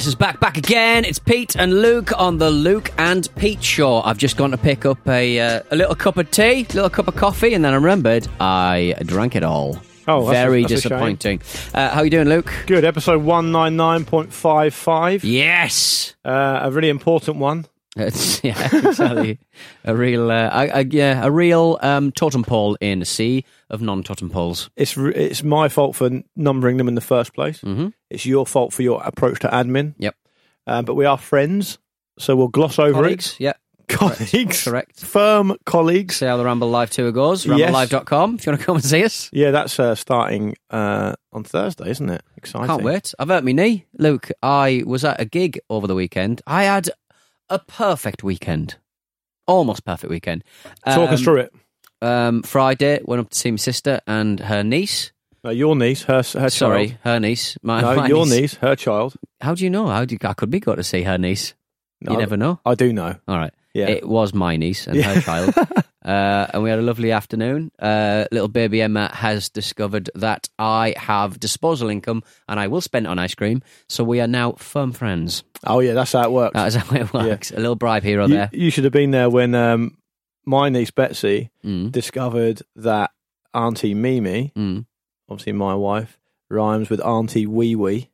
Guess is back, back again. It's Pete and Luke on the Luke and Pete show. I've just gone to pick up a uh, a little cup of tea, a little cup of coffee, and then I remembered I drank it all. Oh, that's very that's a shame. disappointing. Uh, how you doing, Luke? Good. Episode 199.55. Yes. Uh, a really important one. It's, yeah, exactly. a real, uh, yeah, a real um, totem pole in a sea of non-totem poles. It's it's my fault for numbering them in the first place. Mm-hmm. It's your fault for your approach to admin. Yep. Uh, but we are friends, so we'll gloss over Colleagues, yeah. Colleagues. correct. Firm colleagues. See how the Ramble Live tour goes. RambleLive.com if you want to come and see us. Yeah, that's uh, starting uh, on Thursday, isn't it? Exciting. Can't wait. I've hurt my knee. Luke, I was at a gig over the weekend. I had a perfect weekend. Almost perfect weekend. Talk us Um, through it. Um, Friday, went up to see my sister and her niece. No, your niece, her, her Sorry, child. her niece. My, No, my your niece, her child. How do you know? How do you, I could be got to see her niece. No, you never know. I do know. All right. Yeah. It was my niece and her child. Uh, and we had a lovely afternoon. Uh, little baby Emma has discovered that I have disposal income and I will spend it on ice cream. So we are now firm friends. Oh, yeah, that's how it works. That is how it works. A little bribe here or you, there. you should have been there when um, my niece Betsy Mm. discovered that Auntie Mimi, Mm. obviously my wife, rhymes with Auntie Wee Wee,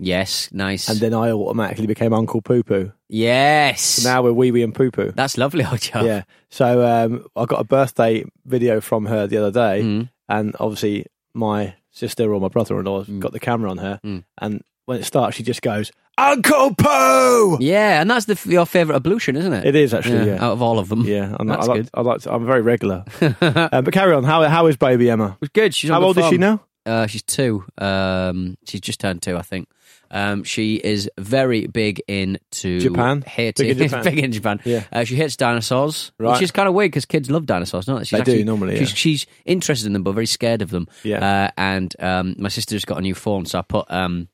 Yes, nice. and then I automatically became Uncle Poo Poo. yes. So now we're Wee Wee and Poo Poo. That's lovely, Ojo. Yeah. So um, I got a birthday video from her the other day, Mm. and obviously my sister or my brother-in-law Mm. got the camera on her, Mm. and when it starts, she just goes, "Uncle Poo." Yeah, and that's the, your favourite ablution, isn't it? It is actually, yeah. Out of all of them. Yeah, I'm, That's I like, good. I like to, I'm very regular. um, but carry on. How how is baby Emma? It was good. She's on How old is she now? Uh, she's two. Um, she's just turned two, I think. Um, she is very big into Japan? Hating, Big in Japan? big in Japan. Yeah. Uh, she hates dinosaurs, Right. which is kind of weird because kids love dinosaurs, don't they? She's They do normally, She's, yeah. she's interested in them, but very scared of them. Yeah. Uh, and um, my sister's got a new phone, so I put um,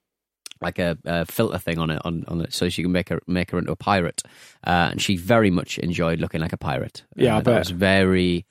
like a, a filter thing on it, on, on it, so she can make her make her into a pirate. Uh, and she very much enjoyed looking like a pirate. Yeah, uh, I that bet. was very.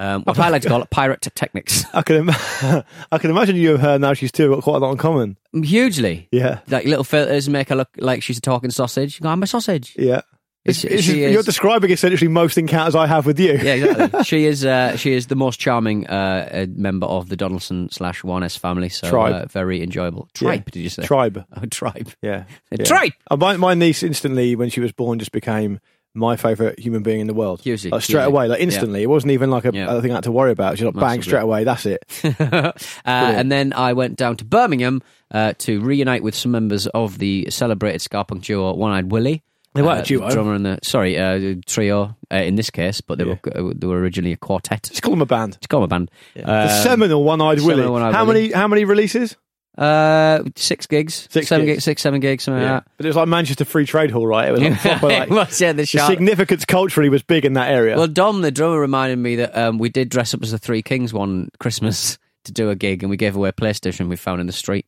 Um, what I like to call it pirate techniques. I can Im- I can imagine you and her now. She's two got quite a lot in common. Hugely. Yeah, like little filters make her look like she's a talking sausage. You go, I'm a sausage. yeah. It's, She- it's- she you're describing essentially most encounters I have with you. Yeah, exactly. she is. Uh, she is the most charming uh, uh, member of the Donaldson slash One S family. So Tribe. Uh, very enjoyable. Tribe? Did you say? Tribe. Oh, tribe. Yeah, yeah. tribe. Uh, my, my niece instantly, when she was born, just became my favourite human being in the world. Like straight away, like instantly. It wasn't even like a, Yeah. a thing I had to worry about. She's like, bang, straight away. That's it. uh, and then I went down to Birmingham uh, to reunite with some members of the celebrated ska punk duo One Eyed Willy. They were Uh, a duo. the drummer and the sorry uh, trio uh, in this case, but they Yeah. were they were originally a quartet. Just call them a band. Just call them a band. the seminal One-Eyed Willy. One-Eyed how Willy. many? How many releases? Uh, six gigs, Six seven gigs. gigs, six, seven gigs, something like that. But it was like Manchester Free Trade Hall, right? It was like proper, like, It was, yeah, the the significance culturally was big in that area. Well, Dom, the drummer, reminded me that um, we did dress up as the Three Kings one Christmas to do a gig, and we gave away a PlayStation we found in the street.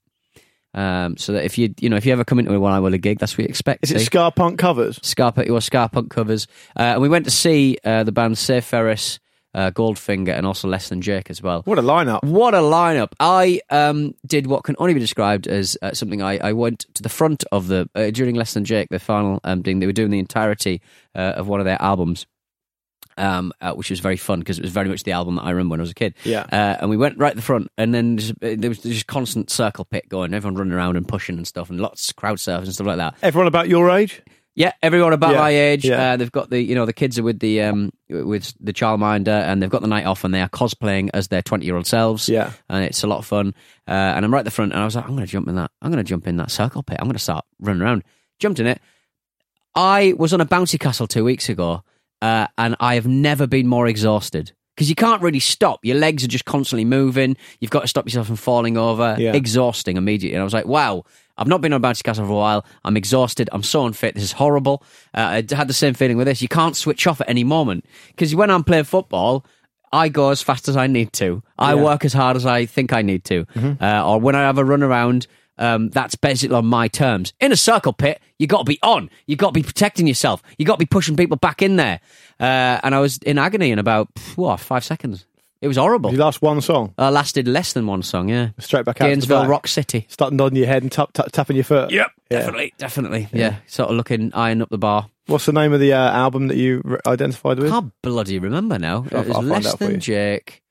Um, so that if you you know if you ever come into a one I will a gig, that's what you expect. Is it ska punk covers? Scarpa or ska punk covers, uh, and we went to see uh, the band Save Ferris, uh, Goldfinger, and also Less Than Jake as well. What a lineup! What a lineup! I um, did what can only be described as uh, something. I, I went to the front of the uh, during Less Than Jake, the final um, thing. They were doing the entirety uh, of one of their albums, um, uh, which was very fun because it was very much the album that I remember when I was a kid. Yeah. Uh, and we went right at the front, and then just, uh, there was just constant circle pit going, everyone running around and pushing and stuff, and lots of crowd surfing and stuff like that. Everyone about your age? Yeah, everyone about Yeah, my age. yeah. Uh, they've got the you know the kids are with the um with the childminder, and they've got the night off, and they are cosplaying as their twenty year old selves. Yeah. and it's a lot of fun. Uh, and I'm right at the front, and I was like, I'm going to jump in that. I'm going to jump in that circle pit. I'm going to start running around. Jumped in it. I was on a bouncy castle two weeks ago, uh, and I have never been more exhausted. Because you can't really stop. Your legs are just constantly moving. You've got to stop yourself from falling over. Yeah. Exhausting immediately. And I was like, wow, I've not been on a bouncy castle for a while. I'm exhausted. I'm so unfit. This is horrible. Uh, I had the same feeling with this. You can't switch off at any moment. Because when I'm playing football, I go as fast as I need to. I Yeah. work as hard as I think I need to. Uh, or when I have a run around, um, that's basically on my terms. In a circle pit, you got to be on. You got to be protecting yourself. You got to be pushing people back in there. Uh, and I was in agony in about what five seconds. It was horrible. You last one song, Uh, lasted less than one song. Yeah, straight back out to the Gainesville. Rock City. Starting nodding your head and tap, tap, tapping your foot. Yep, Yeah. definitely, definitely. Yeah. sort of looking, eyeing up the bar. What's the name of the uh, album that you re- identified with? Can't bloody remember now. I'll- it was I'll less than. Jake.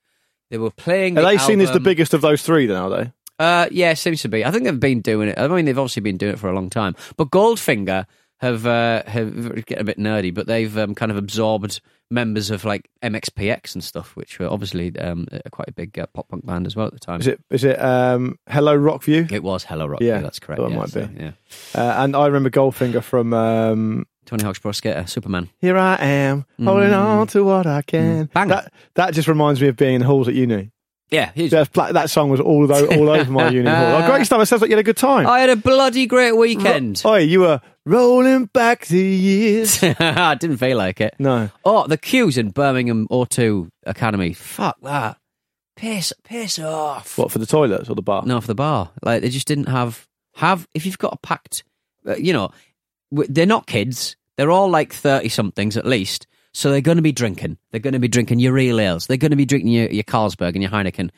They were playing. Are the they seen as the biggest of those three? Then are they? Uh, yeah, seems to be. I think they've been doing it. I mean, they've obviously been doing it for a long time. But Goldfinger have uh, have get a bit nerdy, but they've um, kind of absorbed members of like MXPX and stuff, which were obviously um, quite a big uh, pop punk band as well at the time. Is it? Is it? Um, Hello Rockview. It was Hello Rock. Yeah, that's correct. yeah, might so, be. Yeah, Uh, and I remember Goldfinger from um, Tony Hawk's Pro Skater, Superman. "Here I Am, holding on to what I can." Mm. That that just reminds me of being in halls at uni. Yeah, pla- that song was all all over my uni hall. Oh, great stuff! It sounds like you had a good time. I had a bloody great weekend. Oh, you were rolling back the years. I didn't feel like it. no, Oh, the queues in Birmingham O2 Academy. Fuck that. Piss, piss off. what for the toilets or the bar? No, for the bar. Like they just didn't have have. If you've got a packed, uh, you know, they're not kids. They're all like thirty somethings at least. So they're going to be drinking. They're going to be drinking your real ales. They're going to be drinking your, your Carlsberg and your Heineken.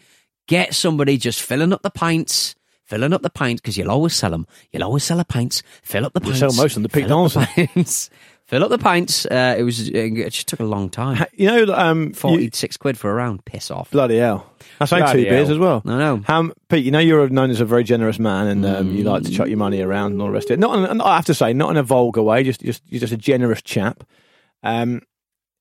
Get somebody just filling up the pints. Filling up the pints because you'll always sell them. You'll always sell the pints. Fill up the You pints. sell most of the Pete Fill up the Donaldson. pints. Fill up the pints. Uh, it was. It just took a long time. You know, um, you- Forty-six quid for a round. Piss off. bloody hell. That's only Bloody two beers as well. I know. How, Pete, you know you're known as a very generous man, and um, you like to chuck your money around and all the rest of it. Not, in, I have to say, not in a vulgar way. Just, just you're just a generous chap. Um,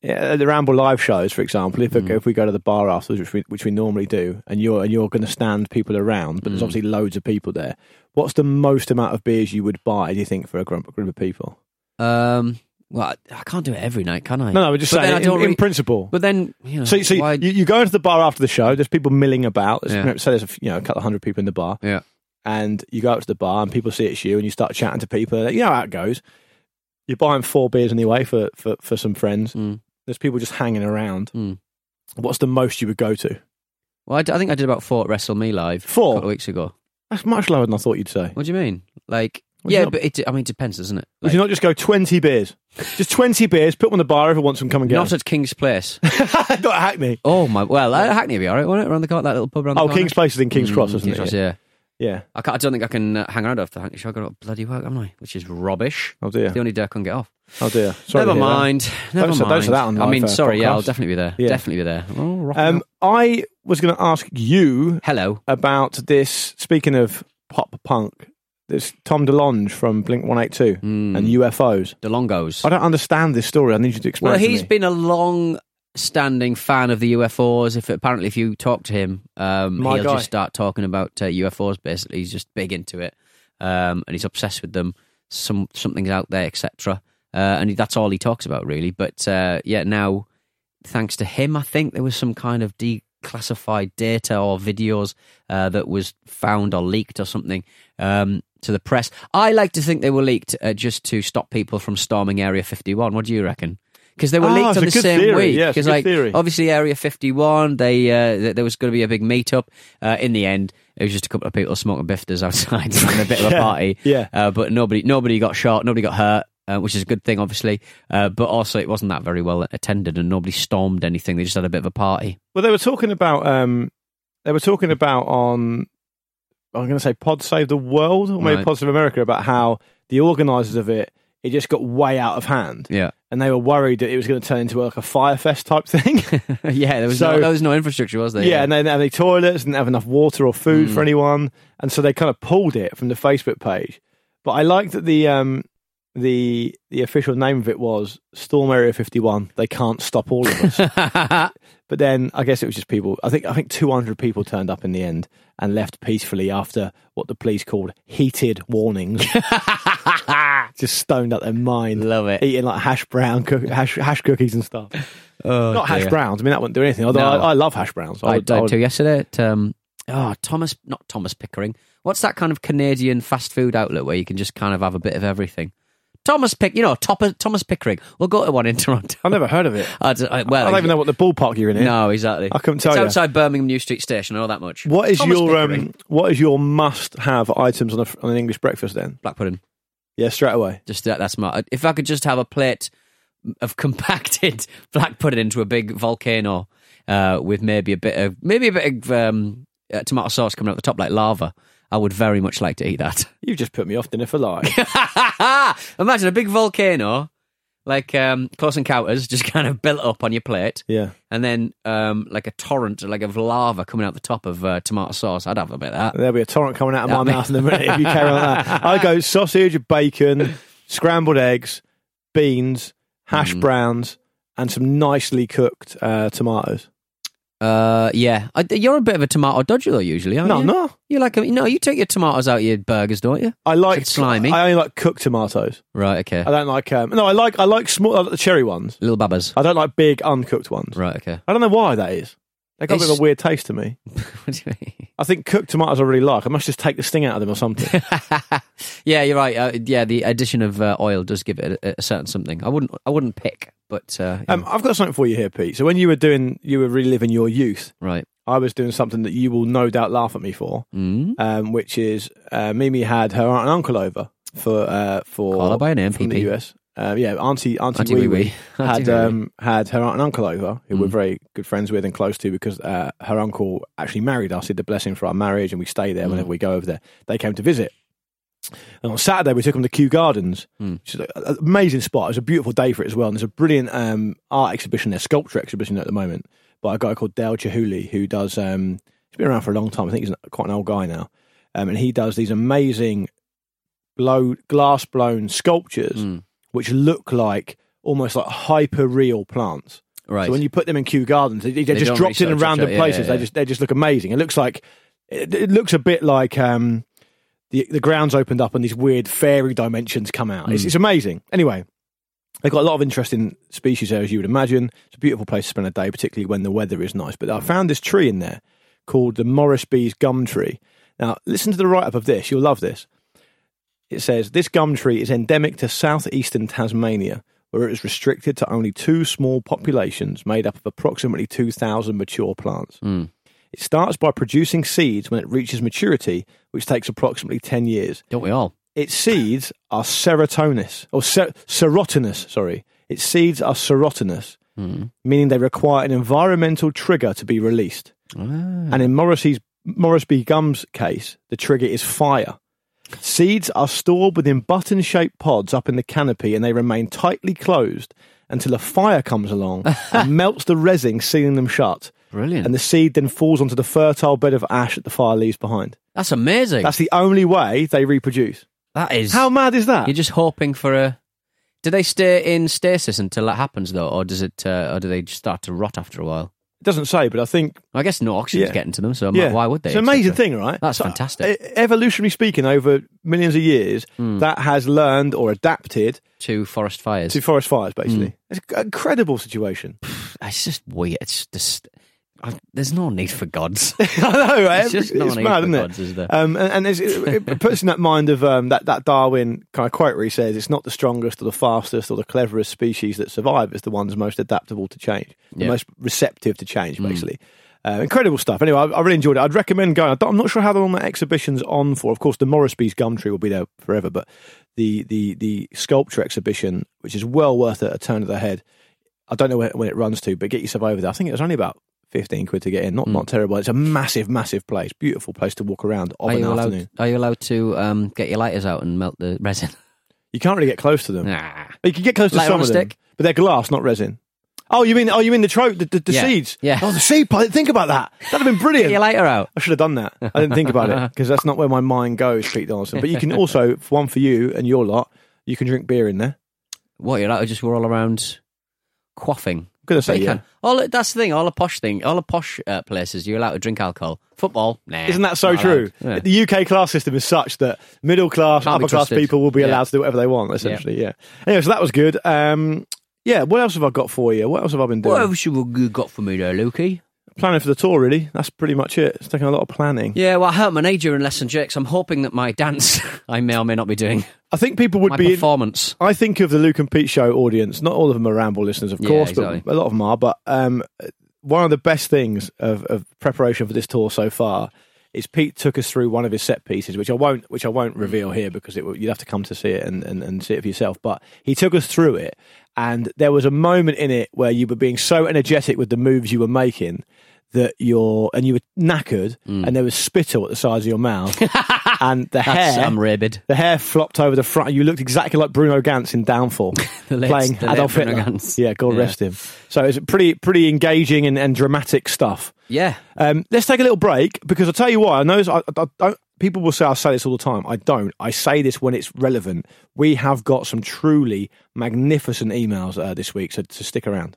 yeah, the Ramble live shows, for example, if, if we go to the bar afterwards, which we, which we normally do, and you're and you're going to stand people around, but there's obviously loads of people there. What's the most amount of beers you would buy? Do you think for a group, group of people? Um. Well, I, I can't do it every night, can I? No, no, we're just But saying in, don't in principle. But then, you know, So, so why- you, you go into the bar after the show. There's people milling about. There's, Yeah. So there's a, you know a couple of hundred people in the bar, yeah. and you go up to the bar, and people see it's you, and you start chatting to people. You know how it goes. You're buying four beers anyway for for, for some friends. Mm. There's people just hanging around. Mm. What's the most you would go to? Well, I, d- I think I did about four at Wrestle Me live Four? a couple of weeks ago. That's much lower than I thought you'd say. What do you mean? Like, Would you yeah, not- but it. I mean, it depends, doesn't it? Would Like, you not just go twenty beers? Just twenty beers. Put them on the bar. Everyone wants them. Come and get not them. at King's Place. not at Hackney. oh my! Well, uh, Hackney would be all right, wouldn't it? Around the corner, that little pub around the Oh, corner. King's Place is in King's Cross, Mm, isn't King's it? Cross, yeah. Yeah. I, can't, I don't think I can uh, hang around after. Show. I've got bloody work, haven't I? Which is rubbish. Oh dear. The only day I can get off. Oh dear. Sorry Never hear that. mind. Never mind. don't that on I mean, sorry. Yeah, I'll definitely be there. Yeah. Definitely be there. Oh, Um. I was going to ask you Hello. about this. Speaking of pop punk, this Tom DeLonge from Blink One Eight Two Mm. and UFOs. DeLongos. I don't understand this story. I need you to explain. Well, he's been a long-standing fan of the UFOs. If apparently, if you talk to him, um, My he'll guy. just start talking about uh, UFOs. Basically, he's just big into it, um, and he's obsessed with them. Some something's out there, etc. Uh, and he, that's all he talks about, really. But uh, yeah, now thanks to him, I think there was some kind of declassified data or videos uh, that was found or leaked or something um, to the press. I like to think they were leaked uh, just to stop people from storming Area 51. What do you reckon? Because they were Ah, leaked on the same theory. week. Yeah, it's a 'Cause, good like, theory. obviously, Area 51, they uh, th- there was going to be a big meetup. Uh, in the end, it was just a couple of people smoking bifters outside, having a bit of a party. yeah. Uh, but nobody, nobody got shot, nobody got hurt. Uh, which is a good thing, obviously, uh, but also it wasn't that very well attended, and nobody stormed anything. They just had a bit of a party. Well, they were talking about. Um, they were talking about on. I'm going to say Pod Save the World or maybe Right. Pod Save America about how the organisers of it it just got way out of hand. Yeah. And they were worried that it was going to turn into like a Fyre Fest type thing. yeah, there was So- no there was no infrastructure, was there? yeah, and they didn't have any toilets, didn't have enough water or food Mm. for anyone, and so they kind of pulled it from the Facebook page. But I like that the um, the the official name of it was Storm Area Fifty One. They can't stop all of us. but then I guess it was just people. I think I think two hundred people turned up in the end and left peacefully after what the police called heated warnings. just stoned out their mind, Love it. eating like hash brown cook- hash hash cookies and stuff. Oh, Not hash dear. browns. I mean, that wouldn't do anything. Although No. I, I love hash browns. I would- died would- too yesterday at um, oh Thomas, not Thomas Pickering. What's that kind of Canadian fast food outlet where you can just kind of have a bit of everything? Thomas Pick, you know, Top- Thomas Pickering. We'll go to one in Toronto. I've never heard of it. I don't, I, well, I don't even know what the ballpark you're in. Here. No, exactly. I couldn't tell it's you. outside Birmingham New Street Station. I know that much. What is Thomas your um, what is your must-have items on, a, on an English breakfast? Then, black pudding? yeah, straight away. Just that, that's my. If I could just have a plate of compacted black pudding into a big volcano uh, with maybe a bit of maybe a bit of um, uh, tomato sauce coming out the top like lava, I would very much like to eat that. You've just put me off dinner for life. Imagine a big volcano, like um, Close Encounters, just kind of built up on your plate, yeah, and then um, like a torrent, like of lava coming out the top of uh, tomato sauce. I'd have a bit of that. there'll be a torrent coming out of my That'd be- mouth in a minute if you carry on that. I go sausage, bacon, scrambled eggs, beans, hash Mm. browns, and some nicely cooked uh, tomatoes. Uh, yeah, I, you're a bit of a tomato dodger though. Usually, aren't No, you? no, You like no, you take your tomatoes out of your burgers, don't you? I like It's slimy. I only like cooked tomatoes. Right. Okay. I don't like um, no. I like I like small I like the cherry ones. Little babbas. I don't like big uncooked ones. Right. Okay. I don't know why that is. They got a bit of a weird taste to me. what do you mean? I think cooked tomatoes I really like. I must just take the sting out of them or something. yeah, you're right. Uh, yeah, the addition of uh, oil does give it a, a certain something. I wouldn't. I wouldn't pick, but uh, yeah. um, I've got something for you here, Pete. So when you were doing, you were reliving your youth. right. I was doing something that you will no doubt laugh at me for, Mm. um, which is uh, Mimi had her aunt and uncle over for uh, for Call her by name, from PP. the US. Uh, yeah, Auntie Auntie, Auntie Wee Wee Wee Wee. Auntie had um, had her aunt and uncle over, who we're Mm. very good friends with and close to because uh, her uncle actually married us, He did the blessing for our marriage, and we stay there Mm. whenever we go over there. They came to visit. And on Saturday, we took them to Kew Gardens, Mm. which is an amazing spot. It was a beautiful day for it as well. And there's a brilliant um, art exhibition there, sculpture exhibition at the moment by a guy called Dale Chihuly, who does, um, he's been around for a long time. I think he's quite an old guy now. Um, and he does these amazing blow, glass blown sculptures Mm. which look like almost like hyper real plants. Right. So when you put them in Kew Gardens, they, they're They just dropped in in research it, random yeah, places. yeah, They just they just look amazing. It looks like it, it looks a bit like um, the the grounds opened up and these weird fairy dimensions come out. Hmm. It's, it's amazing. Anyway, they've got a lot of interesting species there, as you would imagine. It's a beautiful place to spend a day, particularly when the weather is nice. But I found this tree in there called the Morrisby's gum tree. Now, listen to the write up of this. You'll love this. It says this gum tree is endemic to southeastern Tasmania, where it is restricted to only two small populations made up of approximately 2,000 mature plants. Mm. It starts by producing seeds when it reaches maturity, which takes approximately 10 years. Don't we all? Its seeds are serotoninous, or ser- serotinous, sorry. Its seeds are serotinous, Mm. meaning they require an environmental trigger to be released. Ah. And in Morrissey's Morrisby Gum's case, the trigger is fire. Seeds are stored within button shaped pods up in the canopy and they remain tightly closed until a fire comes along and melts the resin, sealing them shut. Brilliant. And the seed then falls onto the fertile bed of ash that the fire leaves behind. That's amazing. That's the only way they reproduce. that is. How mad is that? You're just hoping for a. Do they stay in stasis until that happens though, or does it, uh, or do they just start to rot after a while? It doesn't say, but I think I guess no oxygen's Yeah. getting to them, so yeah, why would they? It's an amazing thing, right? That's fantastic. e- Evolutionary speaking, over millions of years, Hmm. that has learned or adapted To forest fires. to forest fires. Basically, Hmm. it's an incredible situation. It's just weird. It's just. I, there's no need for gods. I know, right? It's just no it's need mad, for isn't gods, it? is there? Um, and and it's, it, it puts in that mind of um, that that Darwin kind of quote where he says it's not the strongest or the fastest or the cleverest species that survive; it's the ones most adaptable to change, the Yeah. Most receptive to change, basically. Uh, incredible stuff. Anyway, I, I really enjoyed it. I'd recommend going. I don't- I'm not sure how long that exhibition's on for. Of course, the Morrisby's gum tree will be there forever, but the the the sculpture exhibition, which is well worth a, a turn of the head. I don't know when, when it runs to, but get yourself over there. I think it was only about. 15 quid to get in. Not Hmm. not terrible. It's a massive, massive place. Beautiful place to walk around of Are an you allowed? afternoon. Are you allowed to um, get your lighters out and melt the resin? You can't really get close to them. Nah. You can get close to Light some of them, but they're glass, not resin. Oh, you mean oh, you mean the tro- the, the, the Yeah. seeds? Yeah. Oh, the seed pod. Think about that. That'd have been brilliant. Get your lighter out. I should have done that. I didn't think about it because that's not where my mind goes, Pete Donaldson. But you can also, one for you and your lot, you can drink beer in there. What you're like to just go all around quaffing. I'm gonna say yeah. can. All that's the thing. All the posh thing. All the posh uh, places you're allowed to drink alcohol. Football, nah. Isn't that so true? Yeah. The UK class system is such that middle class, Can't upper class people will be Yeah. allowed to do whatever they want. Essentially, yeah. Anyway, so that was good. Um, yeah. What else have I got for you? What else have I been doing? What else have you got for me there, Lukey? Planning for the tour, really. That's pretty much it. It's taking a lot of planning. Yeah, well, I hurt my knee during Less Than Jake's. I'm hoping that my dance I may or may not be doing. I think people would My be. performance. I think of the Luke and Pete show audience. Not all of them are Ramble listeners, of Yeah, course, exactly. but a lot of them are. But um, one of the best things of, of preparation for this tour so far is Pete took us through one of his set pieces, which I won't, which I won't reveal mm. here because it, you'd have to come to see it and, and, and see it for yourself. But he took us through it, and there was a moment in it where you were being so energetic with the moves you were making that you're and you were knackered, and there was spittle at the sides of your mouth, and the Mm. Hair. I'm rabid. The hair flopped over the front. and You looked exactly like Bruno Ganz in Downfall, late- playing Adolf Hitler. Ganz. Yeah, God Yeah. rest him. So it's pretty, pretty engaging and, and dramatic stuff. Yeah. Um, let's take a little break because I'll tell you why. I know I, I don't. People will say I say this all the time. I don't. I say this when it's relevant. We have got some truly magnificent emails uh, this week, so, so stick around.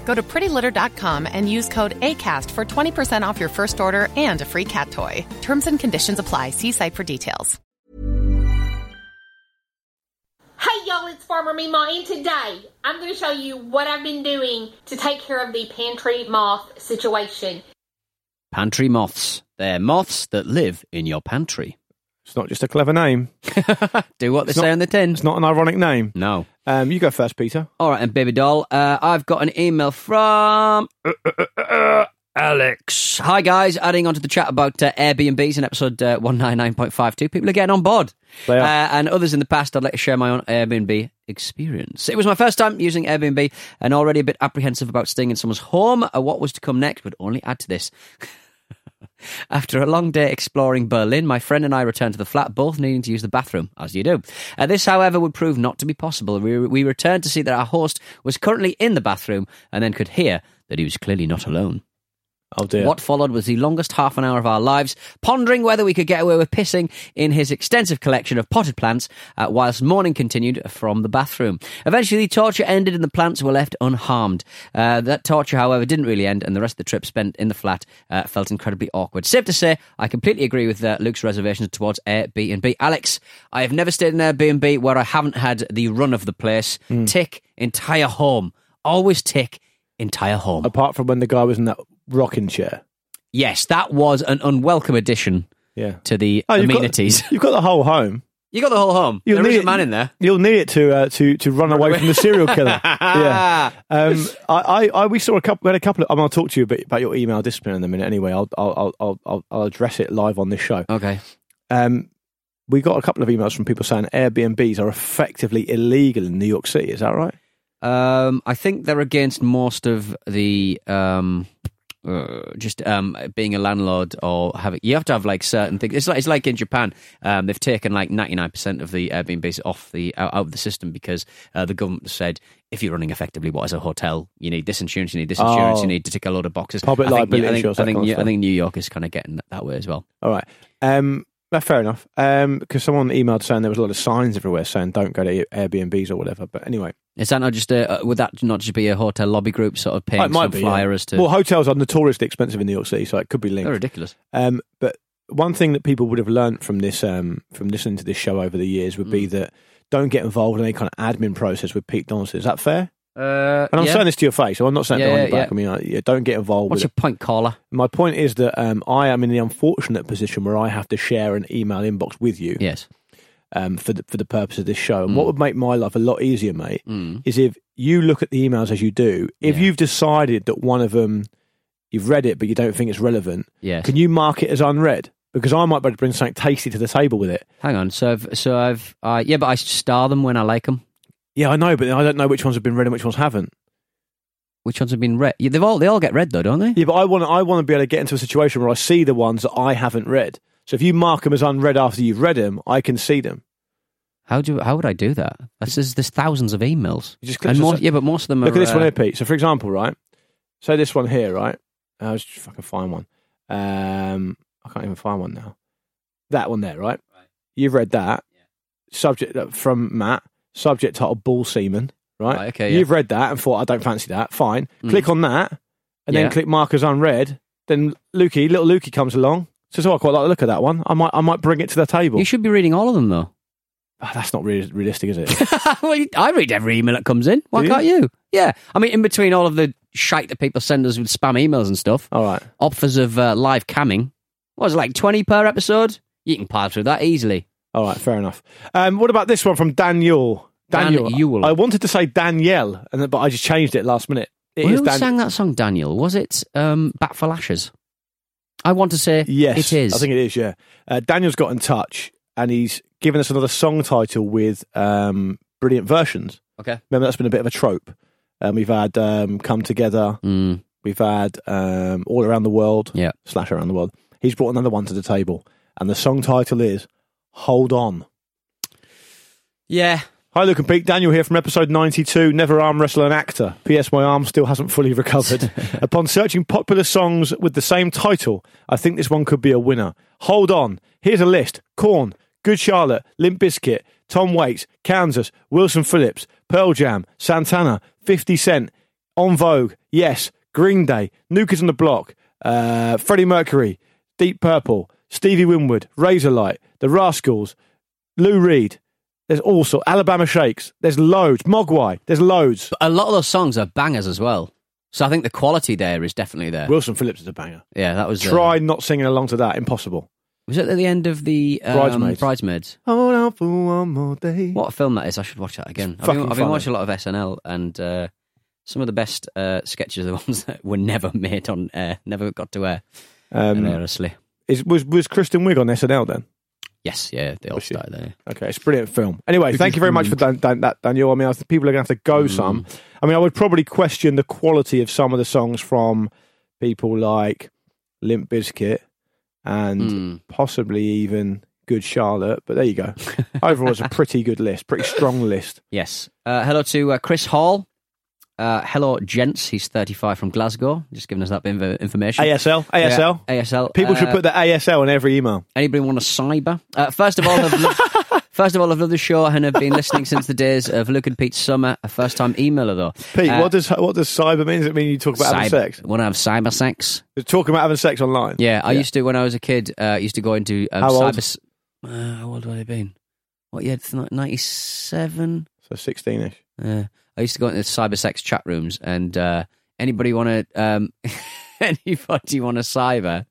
Go to prettylitter.com and use code ACAST for 20% off your first order and a free cat toy. Terms and conditions apply. See site for details. Hey y'all, it's Farmer Mima, and today I'm going to show you what I've been doing to take care of the pantry moth situation. Pantry moths. They're moths that live in your pantry. It's not just a clever name. Do what they It's say not- on the tin. It's not an ironic name. No. Um, you go first, Peter. All right, and baby doll, uh, I've got an email from Alex. Hi guys, adding on to the chat about uh, Airbnbs in episode uh, one nine nine point five two. People are getting on board. They are. Uh, and others in the past, I'd like to share my own Airbnb experience. It was my first time using Airbnb, and already a bit apprehensive about staying in someone's home. Uh, what was to come next would only add to this. After a long day exploring Berlin, my friend and I returned to the flat, both needing to use the bathroom, as you do. Uh, this, however, would prove not to be possible. We, we returned to see that our host was currently in the bathroom and then could hear that he was clearly not alone. Oh dear. What followed was the longest half an hour of our lives, pondering whether we could get away with pissing in his extensive collection of potted plants, uh, whilst mourning continued from the bathroom. Eventually, the torture ended and the plants were left unharmed. Uh, that torture, however, didn't really end, and the rest of the trip spent in the flat uh, felt incredibly awkward. Safe to say, I completely agree with uh, Luke's reservations towards Airbnb. Alex, I have never stayed in Airbnb where I haven't had the run of the place. Tick entire home. Always tick entire home. Apart from when the guy was in that rocking chair. yes, that was an unwelcome addition Yeah. to the Oh, you've got- amenities. You've got the whole home. you got the whole home. You'll there is need a it- man in there. You'll need it to uh, to to run away from the serial killer. yeah. Um, I, I, I, we saw a couple. We had a couple. Of, I mean, I'll talk to you a bit about your email discipline in a minute. Anyway, I'll I'll I'll I'll, I'll address it live on this show. Okay. Um, we got a couple of emails from people saying Airbnbs are effectively illegal in New York City. Is that right? Um, I think they're against most of the um, uh, just um, being a landlord or having. You have to have like certain things. It's like it's like in Japan. Um, they've taken like ninety nine percent of the Airbnbs off the out, out of the system because uh, the government said if you're running effectively what is a hotel, you need this insurance, you need this insurance, Oh. you need to tick a load of boxes. Public I think, liability I think, I think, kind of New- I think New York is kind of getting that way as well. All right. Um, that's fair enough. Um, because someone emailed saying there was a lot of signs everywhere saying don't go to Airbnbs or whatever. But anyway, Is that not just a? Uh, would that not just be a hotel lobby group sort of paying some be yeah. as to? Well, hotels are notoriously expensive in New York City, so it could be linked. they're ridiculous. Um, but one thing that people would have learned from this, um, from listening to this show over the years, would Mm. be that don't get involved in any kind of admin process with Pete Donaldson. Is that fair? Uh, And I'm yeah. saying this to your face, so I'm not saying it Yeah, behind your yeah, back. I mean, I, yeah, don't get involved What's your point, caller? it. My point is that um, I am in the unfortunate position where I have to share an email inbox with you Yes. um, for the for the purpose of this show. And Mm. what would make my life a lot easier, mate, is if you look at the emails as you do. If Yeah. you've decided that one of them you've read it but you don't think it's relevant, Yes. can you mark it as unread? Because I might be able to bring something tasty to the table with it. Hang on. So, I've, so I've, uh, yeah, but I star them when I like them. Yeah, I know, but I don't know which ones have been read and which ones haven't. Which ones have been read? Yeah, they've all, they all get read though, don't they? Yeah, but I want to, I want to be able to get into a situation where I see the ones that I haven't read. So if you mark them as unread after you've read them, I can see them. How do, how would I do that? That's, there's, there's thousands of emails. You just click And to most, yeah, but most of them Look are. at this one uh, here, Pete. So for example, right? Say this one here, right? I was if I can find one. Um, I can't even find one now. That one there, right? You've read that. Subject uh, from Matt. Subject title: Bull Semen. Right. Right, okay, yeah. You've read that and thought I don't fancy that. Fine. Mm. Click on that, and Yeah. then click markers unread. Then Lukey, little Lukey comes along. Says, "Oh, I quite like the look at that one. I might, I might bring it to the table." You should be reading all of them though. Ah, that's not really realistic, is it? well, I read every email that comes in. Why you? can't you? Yeah. I mean, in between all of the shite that people send us with spam emails and stuff, All right. offers of uh, live camming. What was it, like 20 per episode? You can pile through that easily. All right, fair enough. Um, what about this one from Daniel? Dan Daniel. Ewell. I wanted to say Danielle, and then- but I just changed it last minute. It is Who Dan- sang that song, Daniel? Was it um, Bat for Lashes? I want to say Yes, it is. I think it is. Yeah, uh, Daniel's got in touch, and he's given us another song title with um, brilliant versions. Okay. Remember, that's been a bit of a trope. Um, we've had um, "Come Together." Mm, We've had um, "All Around the World." Yeah. slash around the world. He's brought another one to the table, and the song title is "Hold On." yeah. Hi, Luke and Pete. Daniel here from episode 92. Never arm wrestle an actor. P.S. My arm still hasn't fully recovered. Upon searching popular songs with the same title, I think this one could be a winner. Hold on. Here's a list Korn, Good Charlotte, Limp Bizkit, Tom Waits, Kansas, Wilson Phillips, Pearl Jam, Santana, 50 Cent, En Vogue, Yes, Green Day, New Kids on the Block, uh, Freddie Mercury, Deep Purple, Stevie Winwood, Razorlight, The Rascals, Lou Reed. There's also Alabama Shakes. There's loads. Mogwai. There's loads. A lot of those songs are bangers as well. So I think the quality there is definitely there. Wilson Phillips is a banger. yeah, that was. uh, Try not singing along to that. Impossible. was it at the end of the um, Bridesmaids. Bridesmaids? Hold on for one more day. What a film that is! I should watch that again. I've been, I've been watching a lot of SNL, and uh, some of the best uh, sketches are the ones that were never made on air, never got to air. Um, hilariously, is, was was Kristen Wiig on SNL then? yes, yeah, they all Was started there. Okay, it's a brilliant film. Anyway, thank you very much for Dan, Dan, that, Daniel. I mean, I think people are going to have to go some. I mean, I would probably question the quality of some of the songs from people like Limp Bizkit and Mm. possibly even Good Charlotte. But there you go. Overall, it's a pretty good list, pretty strong list. Yes. Uh, hello to uh, Chris Hall. Uh, hello, gents. He's 35 from Glasgow. Just giving us that bit of information. ASL, ASL. Yeah, ASL. People should Uh, put the ASL in every email. Anybody want a cyber? Uh, first of all, I've loved, first of all, I've loved the show and have been listening since the days of Luke and Pete's summer. A first time emailer though. Pete, Uh, what does what does cyber mean? Does it mean you talk about having sex? Want to have cyber sex? You're talking about having sex online. Yeah, I used to when I was a kid. Uh, I used to go into um, How old? cyber. Uh, how old would I have been? What year? Ninety seven. So sixteen-ish. Uh, I used to go into cyber sex chat rooms, and uh, anybody want to um, anybody want to cyber?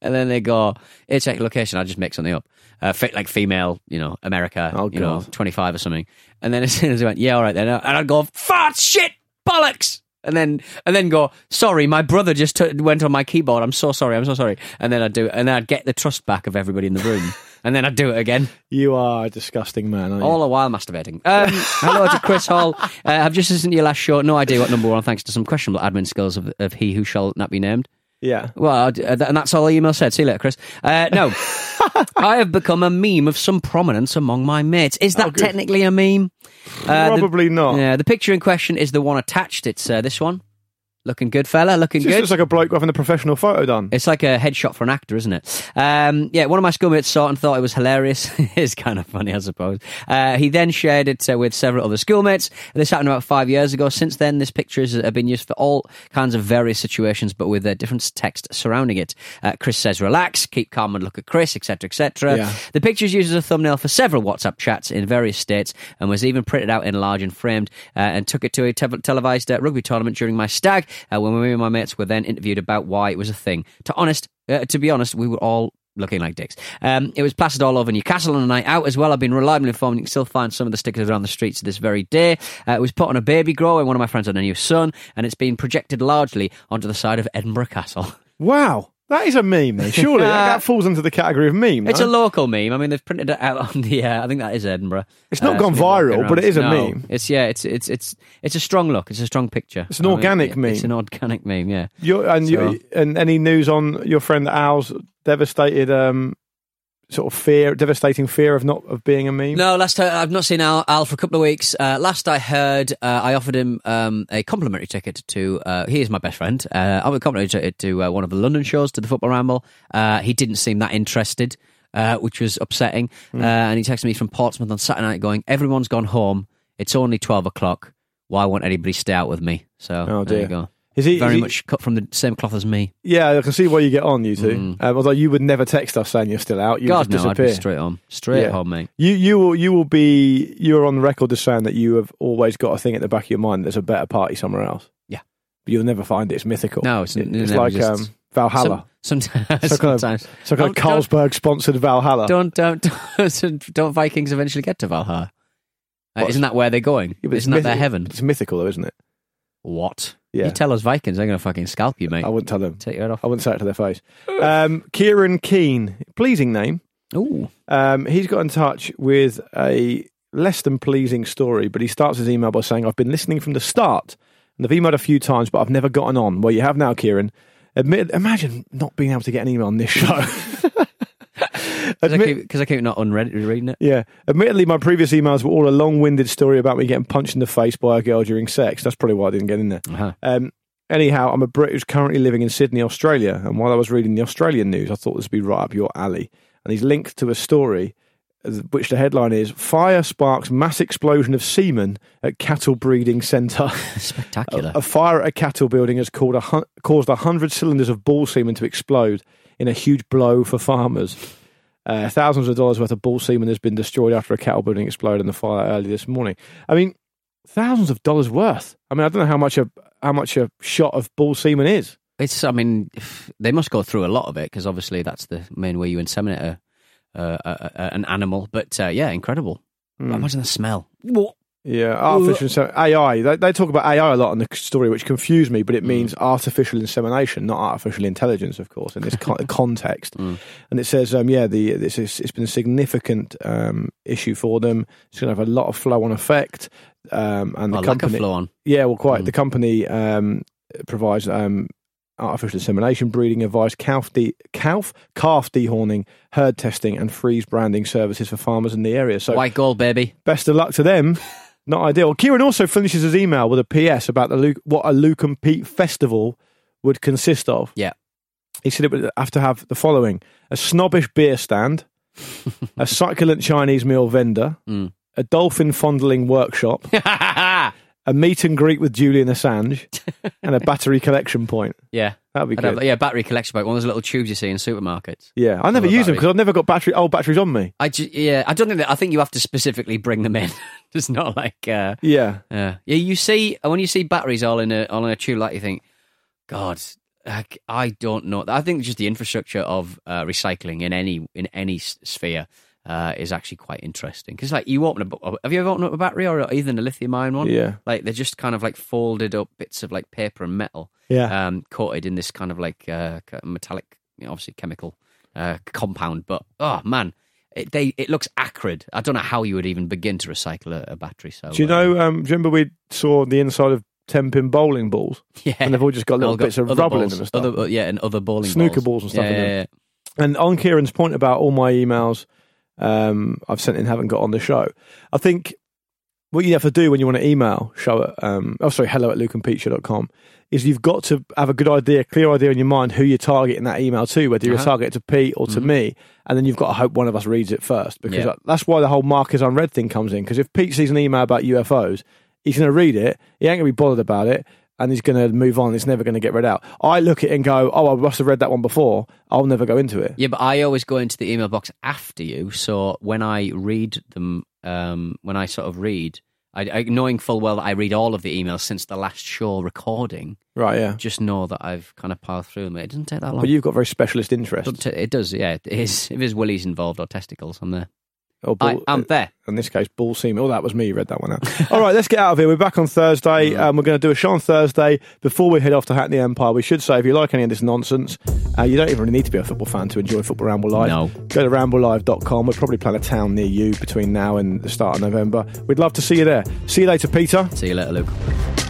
And then they go, it's like location. I just make something up, uh, like female, you know, America, Oh, you know, twenty five or something. And then as soon as I went, yeah, all right then, and I'd go, fart, shit, bollocks. And then, and then go. Sorry, my brother just t- went on my keyboard. I'm so sorry. I'm so sorry. And then I'd do, it, and then I'd get the trust back of everybody in the room. and then I'd do it again. You are a disgusting man, aren't you? All the while masturbating. Um, hello to Chris Hall. Uh, I've just listened to your last show. No idea what number one, thanks to some questionable admin skills of, of he who shall not be named. yeah. Well, uh, and that's all the email said. See you later, Chris. Uh, no, I have become a meme of some prominence among my mates. Is that Oh, technically a meme? Uh, the- Probably not. Yeah, the picture in question is the one attached. It's uh, this one. Looking good, fella. Looking just good. looks like a bloke having a professional photo done. It's like a headshot for an actor, isn't it? Um, yeah, one of my schoolmates saw it and thought it was hilarious. it's kind of funny, I suppose. Uh, he then shared it uh, with several other schoolmates. This happened about five years ago. Since then, this picture has uh, been used for all kinds of various situations, but with a different text surrounding it. Uh, Chris says, relax, keep calm and look at Chris, etc., etc. Yeah. The picture is used as a thumbnail for several WhatsApp chats in various states and was even printed out in large and framed uh, and took it to a te- televised uh, rugby tournament during my stag uh, when me and my mates were then interviewed about why it was a thing. To honest, uh, to be honest, we were all looking like dicks. Um, it was plastered all over Newcastle on a night out as well. I've been reliably informed you can still find some of the stickers around the streets to this very day. Uh, it was put on a baby grower. One of my friends had a new son, and it's been projected largely onto the side of Edinburgh Castle. Wow. That is a meme, then. Surely that, that falls into the category of meme. It's no? a local meme. I mean, they've printed it out on the. Uh, I think that is Edinburgh. It's not Uh, gone viral, but it is a No, meme. It's yeah. It's it's it's it's a strong look. It's a strong picture. It's an I organic yeah, meme. It's an organic meme. Yeah. And So- you and any news on your friend Al's devastated um, sort of fear, devastating fear of not of being a meme? No, last time I've not seen Al, Al for a couple of weeks. Uh, last I heard, uh, I offered him um, a complimentary ticket to. Uh, he is my best friend. Uh, I offered a complimentary ticket to uh, one of the London shows, to the Football Ramble. Uh, he didn't seem that interested, uh, which was upsetting. Uh, and he texted me from Portsmouth on Saturday night, going, "Everyone's gone home. It's only twelve o'clock. Why won't anybody stay out with me?" So Oh, there you go. Is he- very is he- much cut from the same cloth as me? Yeah, I can see why you get on, you two. Um, although you would never text us saying you're still out. You Mm. God would just no, I'd disappear. be straight on, straight Yeah. home, mate. You you will you will be you're on the record as saying that you have always got a thing at the back of your mind. There's a better party somewhere else. Yeah. but you'll never find it. It's mythical. No, it's- It- it it's like exists. um, Valhalla. Some, sometimes, Some kind of- sometimes. Some kind of Carlsberg sponsored Valhalla. Don't don't don't, don't Vikings eventually get to Valhalla? Uh, isn't that where they're going? Yeah, it's isn't that their heaven? It's mythical, though, isn't it? What? Yeah. You tell us Vikings, they're going to fucking scalp you, mate. I wouldn't tell them. Take your head off. I wouldn't say it to their face. Um, Kieran Keane, pleasing name. Ooh. Um, he's got in touch with a less than pleasing story, but he starts his email by saying, I've been listening from the start and I've emailed a few times, but I've never gotten on. Well, you have now, Kieran. Admit, imagine not being able to get an email on this show. Because I, Admit- keep- 'cause I keep not unread reading it. yeah. Admittedly, my previous emails were all a long winded story about me getting punched in the face by a girl during sex. That's probably why I didn't get in there. Uh-huh. Um, anyhow, I'm a Brit who's currently living in Sydney, Australia. And while I was reading the Australian news, I thought this would be right up your alley. And he's linked to a story, uh, which the headline is Fire Sparks Mass Explosion of Semen at Cattle Breeding Centre. Spectacular. A, a fire at a cattle building has called a hun- caused 100 cylinders of bull semen to explode in a huge blow for farmers. Uh, thousands of dollars worth of bull semen has been destroyed after a cattle building exploded in the fire early this morning. I mean, thousands of dollars worth. I mean, I don't know how much a how much a shot of bull semen is. It's. I mean, they must go through a lot of it because obviously that's the main way you inseminate a, uh, a, a, an animal. But uh, yeah, incredible. Hmm. Imagine the smell. Yeah, artificial insem- AI. They, they talk about AI a lot in the story, which confused me. But it means artificial insemination, not artificial intelligence, of course, in this con- context. And it says, um, yeah, the this is, it's been a significant um, issue for them. It's going to have a lot of flow on effect, um, and the Oh, like company. flow on. Yeah, well, quite. The company um, provides um, artificial insemination, breeding advice, calf, de- calf, calf dehorning, herd testing, and freeze branding services for farmers in the area. So, White gold, baby. best of luck to them. Not ideal. Kieran also finishes his email with a PS about the Luke, what a Luke and Pete festival would consist of. Yeah. He said it would have to have the following: a snobbish beer stand, a succulent Chinese meal vendor, Mm. a dolphin fondling workshop, a meet and greet with Julian Assange, and a battery collection point. Yeah. That'd be I'd good. have, yeah, battery collection bike. One of those little tubes you see in supermarkets. yeah, I never use them because I've never got battery old batteries on me. I ju- yeah, I don't think that. I think you have to specifically bring them in. it's not like uh, Yeah, yeah, yeah. You see when you see batteries all in a all in a tube, like you think, God, like, I don't know. I think just the infrastructure of uh, recycling in any in any sphere uh, is actually quite interesting because like you open a have you ever opened up a battery or even a lithium ion one? Yeah. like they're just kind of like folded up bits of like paper and metal. Yeah. um, coated in this kind of like uh, metallic, you know, obviously chemical uh, compound. But oh man, it, they it looks acrid. I don't know how you would even begin to recycle a, a battery. So do you know? Um, do you remember we saw the inside of ten pin bowling balls, yeah, and they've all just got little got bits of rubble in them and stuff. Other, yeah, and other bowling Snooker balls and stuff Yeah, yeah, yeah. And on Kieran's point about all my emails um, I've sent in haven't got on the show, I think what you have to do when you want to email show at, um, oh, sorry, hello at lukeandpeteshow.com is you've got to have a good idea, clear idea in your mind who you're targeting that email to, whether you're Uh-huh. targeted to Pete or to Mhm. me. And then you've got to hope one of us reads it first because Yeah. that's why the whole mark is unread thing comes in. Because if Pete sees an email about UFOs, he's going to read it, he ain't going to be bothered about it. And he's going to move on. It's never going to get read out. I look at it and go, "Oh, I must have read that one before. I'll never go into it." Yeah, but I always go into the email box after you. So when I read them, um, when I sort of read, I, I, knowing full well that I read all of the emails since the last show recording, Right? Yeah. just know that I've kind of piled through them. It doesn't take that long. But you've got very specialist interest. It does, yeah. It is. If there's willies involved or testicles, I'm there. Or I, ball- I'm there. in this case, ball seam. Oh, that was me. You read that one out. All right, let's get out of here. We're back on Thursday. Um, we're going to do a show on Thursday. Before we head off to Hackney Empire, we should say if you like any of this nonsense, uh, you don't even really need to be a football fan to enjoy Football Ramble Live. No. Go to ramblelive.com. We'll probably plan a town near you between now and the start of November. We'd love to see you there. See you later, Peter. See you later, Luke.